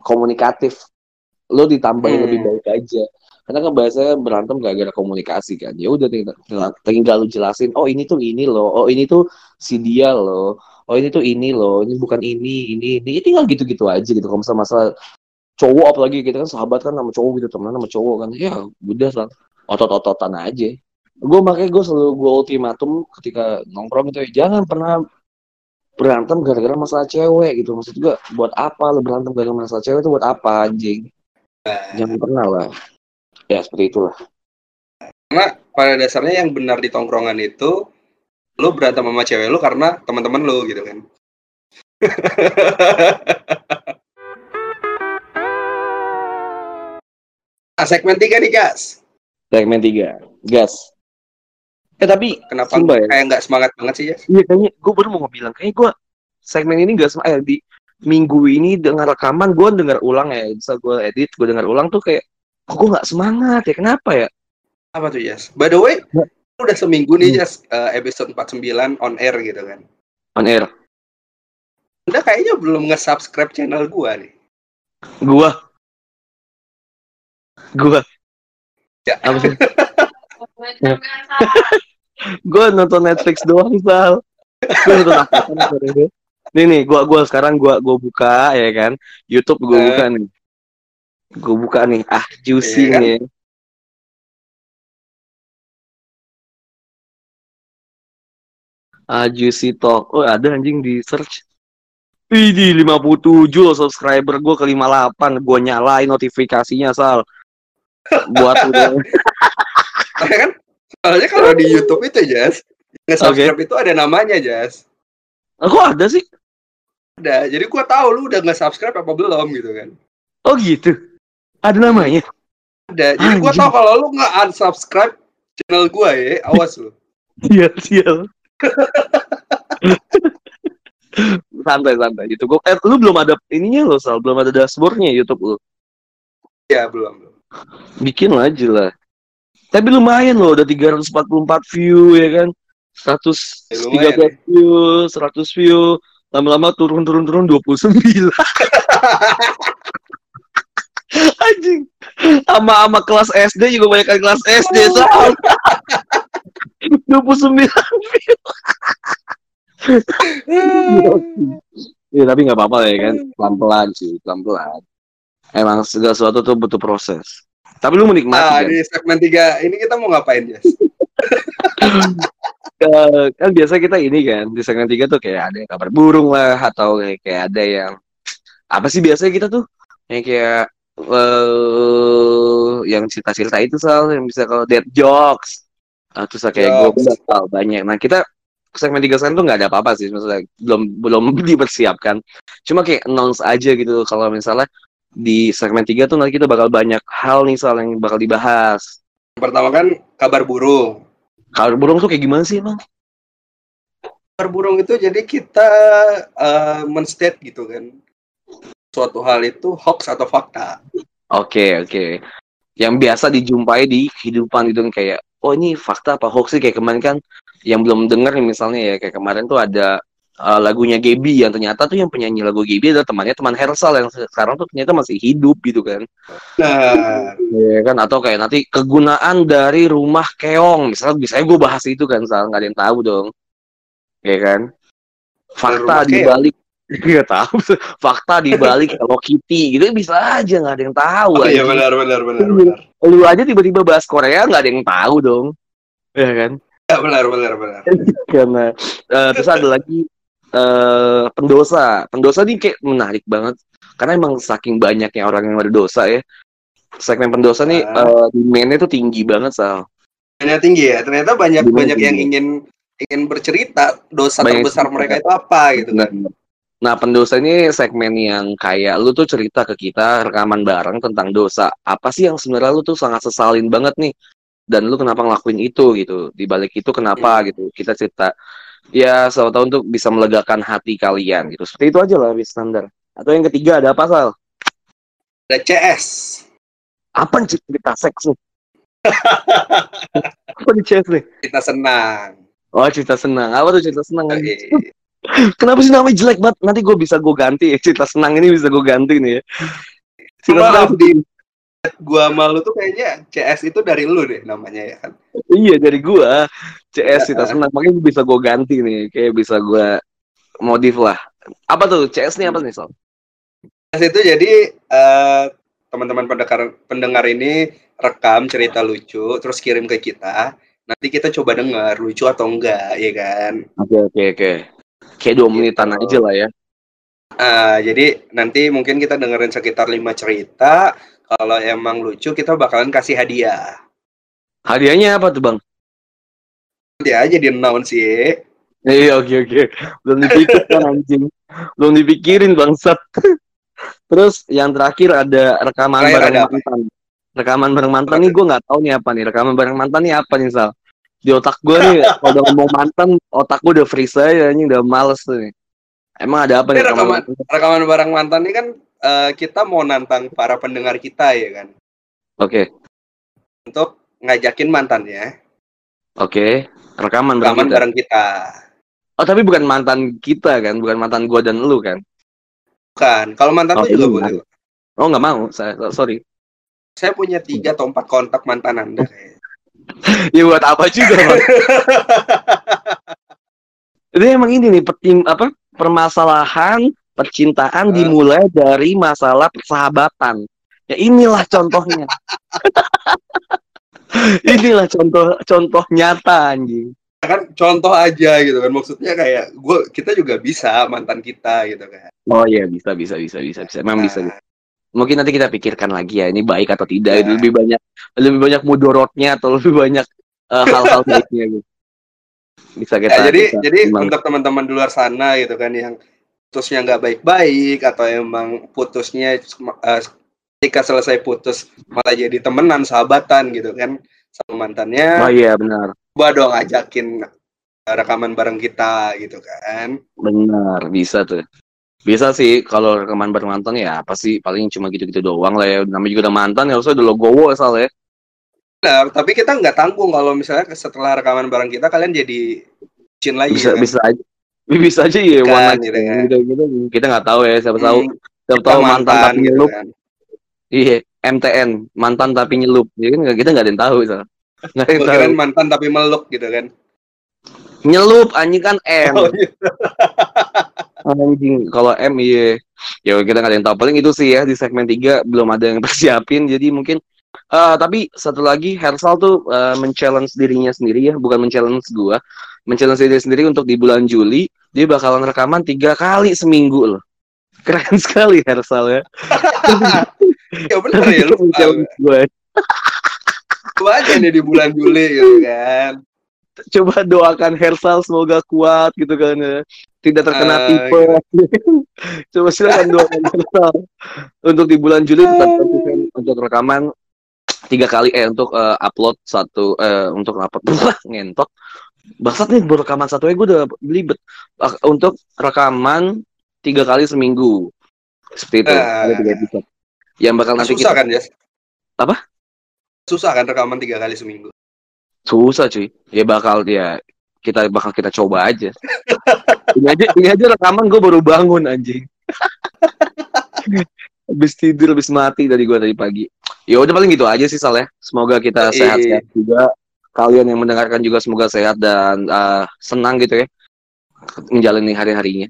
komunikatif. Lu ditambahin Hmm. lebih baik aja karena kan biasanya berantem gak gara komunikasi kan. Ya udah tinggal, tinggal, lu jelasin oh ini tuh ini loh oh ini tuh si dia loh oh ini tuh ini loh ini bukan ini ini ini. Ya tinggal gitu-gitu aja gitu. Kalau masalah masalah cowok apalagi kita kan sahabat kan sama cowok gitu temenan sama cowok kan. Ya udah lah otot-ototan aja. Gue makanya gue selalu gue ultimatum ketika nongkrong itu jangan pernah berantem gara-gara masalah cewek gitu. Maksud gue buat apa lo berantem gara-gara masalah cewek itu buat apa anjing? Jangan pernah lah ya seperti itulah. Karena pada dasarnya yang benar di tongkrongan itu lu berantem sama cewek lu karena teman-teman lu gitu kan. Nah, (laughs) segmen tiga nih guys segmen tiga. Gas. Eh tapi kenapa? Sumpah ya. kayak nggak semangat banget sih Jas? Iya kayaknya gue baru mau bilang kayak gue segmen ini gak eh, di minggu ini dengar rekaman gue dengar ulang ya. Bisa gue edit gue dengar ulang tuh kayak kok gue nggak semangat ya? Kenapa ya? Apa tuh Jas? by the way Ya. udah seminggu nih Hmm. Jas eh, episode 49 on air gitu kan? On air. Udah kayaknya belum nge-subscribe channel gua nih. Gue gue Ya. apa sih? Gue nonton Netflix doang sal. Gue nonton apa? Nih nih gue gua sekarang gue gua buka ya kan? YouTube gue Eh. buka nih gue buka nih. Ah juicy Iya kan? nih. Ah juicy talk. Oh ada anjing di search. Widih 57 loh subscriber gue ke 58 gue nyalain notifikasinya Sal. Buat (laughs) udah Soalnya kan? Soalnya kalau di YouTube itu Jas nge-subscribe itu ada namanya Jas Ah, kok ada sih? Ada. Jadi gua tahu lu udah nge-subscribe apa belum gitu kan. Oh gitu ada namanya? Ada. Jadi gua tahu kalau lu nggak unsubscribe channel gua ya awas lu. Iya, sial. (laughs) santai santai. Itu gue eh, lu belum ada ininya lo sal. Belum ada dashboardnya YouTube lu. Ya belum belum. Bikin lah aja lah. Tapi lumayan loh udah 344 view ya kan? 113 Ya, lumayan ya. view 100 view. Lama-lama turun turun turun 29 (laughs) anjing. Sama sama kelas SD juga banyak kan kelas SD sal 29 Iya tapi nggak apa-apa ya kan? Pelan-pelan sih pelan-pelan. Emang segala sesuatu tuh butuh proses. Tapi lu menikmati nah kan? di segmen 3 ini kita mau ngapain (laughs) Eh, kan biasa kita ini kan? Di segmen tiga tuh kayak ada yang kabar burung lah atau kayak, kayak ada yang apa sih biasanya kita tuh? Yang kayak eh yang cerita-cerita itu soal yang bisa kalau dead jokes Ah, terus kayak gue Jokes. bakal banyak. Nah kita segmen tiga sekarang tuh nggak ada apa-apa sih maksudnya belum belum (laughs) dipersiapkan. Cuma kayak announce aja gitu kalau misalnya di segmen tiga tuh nanti kita bakal banyak hal nih soal yang bakal dibahas. pertama kan kabar burung Kabar burung tuh kayak gimana sih emang? kabar burung itu jadi kita eh, menstate gitu kan suatu hal itu hoax atau fakta. Oke oke. yang biasa dijumpai di kehidupan gitu kayak oh ini fakta apa hoax sih? Kayak kemarin kan yang belum denger nih misalnya ya kayak kemarin tuh ada uh, lagunya Gaby yang ternyata tuh yang penyanyi lagu Gaby adalah temannya teman Hersal yang sekarang tuh ternyata masih hidup gitu kan. Nah, ya kan? Atau kayak nanti kegunaan dari rumah keong. Misalnya bisa gue bahas itu kan soal nggak ada yang tahu dong. Ya kan? Fakta di balik nggak tahu. (laughs) Fakta di balik Hello Kitty gitu bisa aja nggak ada yang tahu oh, iya benar benar benar benar. lu aja tiba-tiba bahas Korea nggak ada yang tahu dong. Ya kan? Ya, benar benar benar. (laughs) karena eh, terus ada lagi eh pendosa. Pendosa ini kayak menarik banget. Karena emang saking banyaknya orang yang berdosa ya. Segmen pendosa nih Ah. eh, demand-nya tuh tinggi banget sal. Ternyata tinggi ya. Ternyata banyak Tinggi, banyak yang ingin ingin bercerita dosa Banyak terbesar mereka itu apa gitu kan. Nah, pendosa ini segmen yang kayak lu tuh cerita ke kita rekaman bareng tentang dosa. Apa sih yang sebenarnya lu tuh sangat sesalin banget nih? Dan lu kenapa ngelakuin itu gitu? Di balik itu kenapa Hmm. gitu? Kita cerita ya siapa tahu untuk bisa melegakan hati kalian gitu. Seperti itu aja lah standar. Atau yang ketiga ada apa Sal? Ada CS. Apa cerita seks nih? (laughs) apa di CS nih? Kita senang. Oh cerita senang. Apa tuh cerita senang? Oke. Kenapa sih namanya jelek banget? Nanti gue bisa gue ganti ya. (laughs) Cerita senang ini bisa gue ganti nih ya. Maaf senang di gua malu tuh kayaknya CS itu dari lu deh namanya ya kan. Iya dari gua CS cerita senang makanya bisa gue ganti nih kayak bisa gue modif lah apa tuh CS nih apa nih Sol? CS itu jadi eh, teman-teman pendengar pendengar ini rekam cerita lucu terus kirim ke kita. Nanti kita coba dengar lucu atau enggak ya kan. Oke oke oke kayak dua menitan Gitu. aja lah ya Ah, jadi nanti mungkin kita dengerin sekitar lima cerita. Kalau emang lucu kita bakalan kasih hadiah. hadiahnya apa tuh bang? Nanti aja di announce ya. Iya oke oke belum dipikirkan anjing belum dipikirin bangsat terus yang terakhir ada rekaman Terakhir bareng ada apa? mantan rekaman bareng mantan nih gue nggak tahu nih apa nih rekaman bareng mantan nih apa nih Sal di otak gue nih (laughs) kalau udah ngomong mantan otak gue udah freeze aja anjing udah males nih emang ada apa Ini nih rekaman rekaman, rekaman bareng mantan ini kan eh, kita mau nantang para pendengar kita ya kan. Oke Untuk ngajakin mantannya oke rekaman bareng rekaman kita. bareng kita. Oh tapi bukan mantan kita kan, bukan mantan gua dan lu kan? Bukan. Kalau mantan Oh, tuh juga ini boleh. Oh nggak mau, saya sorry. Saya punya tiga atau empat kontak mantan Anda. kayaknya. (laughs) Ya buat apa juga bang? (laughs) Itu emang ini nih petim apa permasalahan percintaan Hah? dimulai dari masalah persahabatan. Ya inilah contohnya. (laughs) inilah contoh contoh nyata anjing. kan contoh aja gitu kan. Maksudnya kayak gua kita juga bisa mantan kita gitu kan. Oh iya bisa bisa bisa bisa bisa. Memang bisa. Nah, Mungkin nanti kita pikirkan lagi ya ini baik atau tidak. Ya. Lebih banyak lebih banyak mudorotnya atau lebih banyak eh, (laughs) hal-hal baiknya gitu. Bisa kita. ya, jadi kita jadi timbang. untuk teman-teman di luar sana gitu kan yang putusnya nggak baik-baik atau emang putusnya eh, ketika selesai putus malah jadi temenan sahabatan gitu kan sama mantannya Oh iya benar. coba dong ajakin rekaman bareng kita gitu kan Benar, bisa tuh. Bisa sih kalau rekaman bareng mantan ya apa sih paling cuma gitu-gitu doang lah ya. Namanya juga udah mantan ya usah udah logowo asal ya. Benar, tapi kita nggak tanggung kalau misalnya setelah rekaman bareng kita kalian jadi cin lagi Bisa kan? bisa aja. (laughs) Bisa aja ya Kan, gitu kan. gitu, gitu. Kita nggak tahu ya siapa tahu. Hmm, Siapa tahu mantan, tapi gitu nyelup. kan. Iya, MTN, mantan tapi nyelup. Ya kan kita nggak ada yang tahu misal. Nggak ada yang tahu. mantan tapi meluk gitu kan Nyelup anjing kan M. Oh, iya. Anjing kalau M iya. Ya kita nggak ada yang tahu. Paling itu sih ya di segmen 3 belum ada yang (laughs) persiapin. Jadi mungkin eh tapi satu lagi Hersal tuh eh, men-challenge dirinya sendiri ya, bukan men-challenge gua. Men-challenge diri sendiri untuk di bulan Juli dia bakalan rekaman tiga kali seminggu loh. Keren (laughs) sekali Hersal ya. ya bener ya lu Men-challenge gua. aja nih di bulan Juli gitu kan Coba doakan Hersal semoga kuat gitu kan ya. Tidak terkena Ah, tipe. (laughs) Coba silakan doakan Hersal. Untuk di bulan Juli tetap konsisten untuk rekaman tiga kali eh untuk eh, upload satu eh, untuk upload (laughs) ngentot. Bangsat nih baru rekaman satu gue udah belibet. Ah, untuk rekaman tiga kali seminggu. Seperti itu ada tiga episode. Yang bakal nanti susah kita kan Jas Apa? susah kan rekaman tiga kali seminggu. Susah cuy. Ya bakal ya kita bakal kita coba aja. (laughs) ini aja ini aja rekaman gue baru bangun anjing. (laughs) habis tidur, habis mati dari gue tadi pagi. Ya udah paling gitu aja sih Sal ya. Semoga kita sehat-sehat juga. Kalian yang mendengarkan juga semoga sehat dan uh, senang gitu ya menjalani hari-harinya.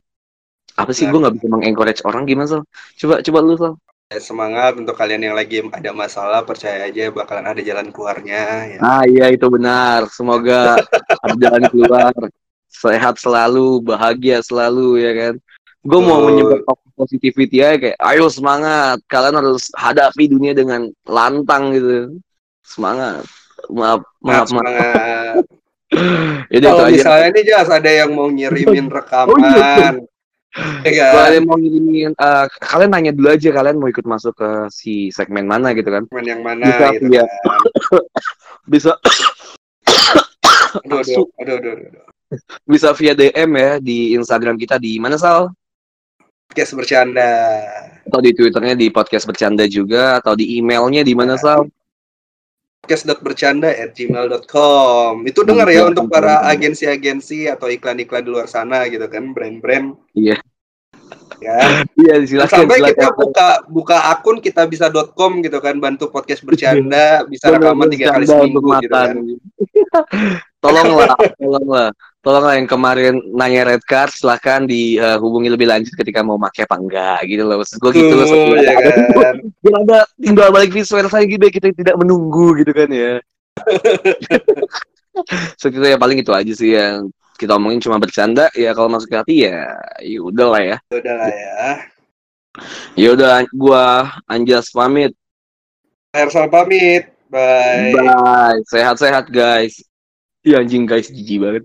Apa sih Nah. gue nggak bisa mengencourage orang gimana Sal? Coba coba lu Sal. Semangat untuk kalian yang lagi ada masalah, percaya aja bakalan ada jalan keluarnya. Ya. Ah iya itu benar. Semoga (laughs) ada jalan keluar. Sehat selalu, bahagia selalu ya kan. Gue mau menyebar positivity ya kayak ayo semangat. Kalian harus hadapi dunia dengan lantang gitu. Semangat. Maaf, maaf, maaf. semangat. (laughs) Itu Kalau aja. misalnya nih Jas ada yang mau ngirimin (laughs) rekaman, ya Kalau kan? kalian mau ngirimin, eh, kalian nanya dulu aja kalian mau ikut masuk ke si segmen mana gitu kan. Rekaman yang mana Bisa, gitu iya. kan? (coughs) Bisa Aduh, aduh, aduh, aduh, aduh. bisa via DM ya di Instagram kita di mana Sal? Podcast bercanda. atau di twitternya di podcast bercanda juga atau di emailnya di mana Sal? podcast.bercanda at gmail.com itu dengar ya untuk para agensi-agensi atau iklan-iklan di luar sana gitu kan brand-brand Iya. ya Iya silakan sampai kita silakan. buka buka akun kita bisa.com gitu kan bantu podcast bercanda bisa rekaman tiga kali seminggu gitu kan. (laughs) tolonglah, tolonglah. Tolonglah yang kemarin nanya red card silahkan dihubungi lebih lanjut ketika mau pakai apa enggak gitu loh. Maksud gue gitu loh. Tuh, ya kan Biar ada tinggal balik visual saya gitu kita tidak menunggu gitu kan ya. (laughs) so kita ya paling itu aja sih yang kita omongin cuma bercanda ya kalau masuk hati ya ya udah lah ya. udah lah ya Ya udah gua Anjas pamit. Hersal pamit bye Bye. Sehat-sehat guys. Iya anjing guys jijik banget.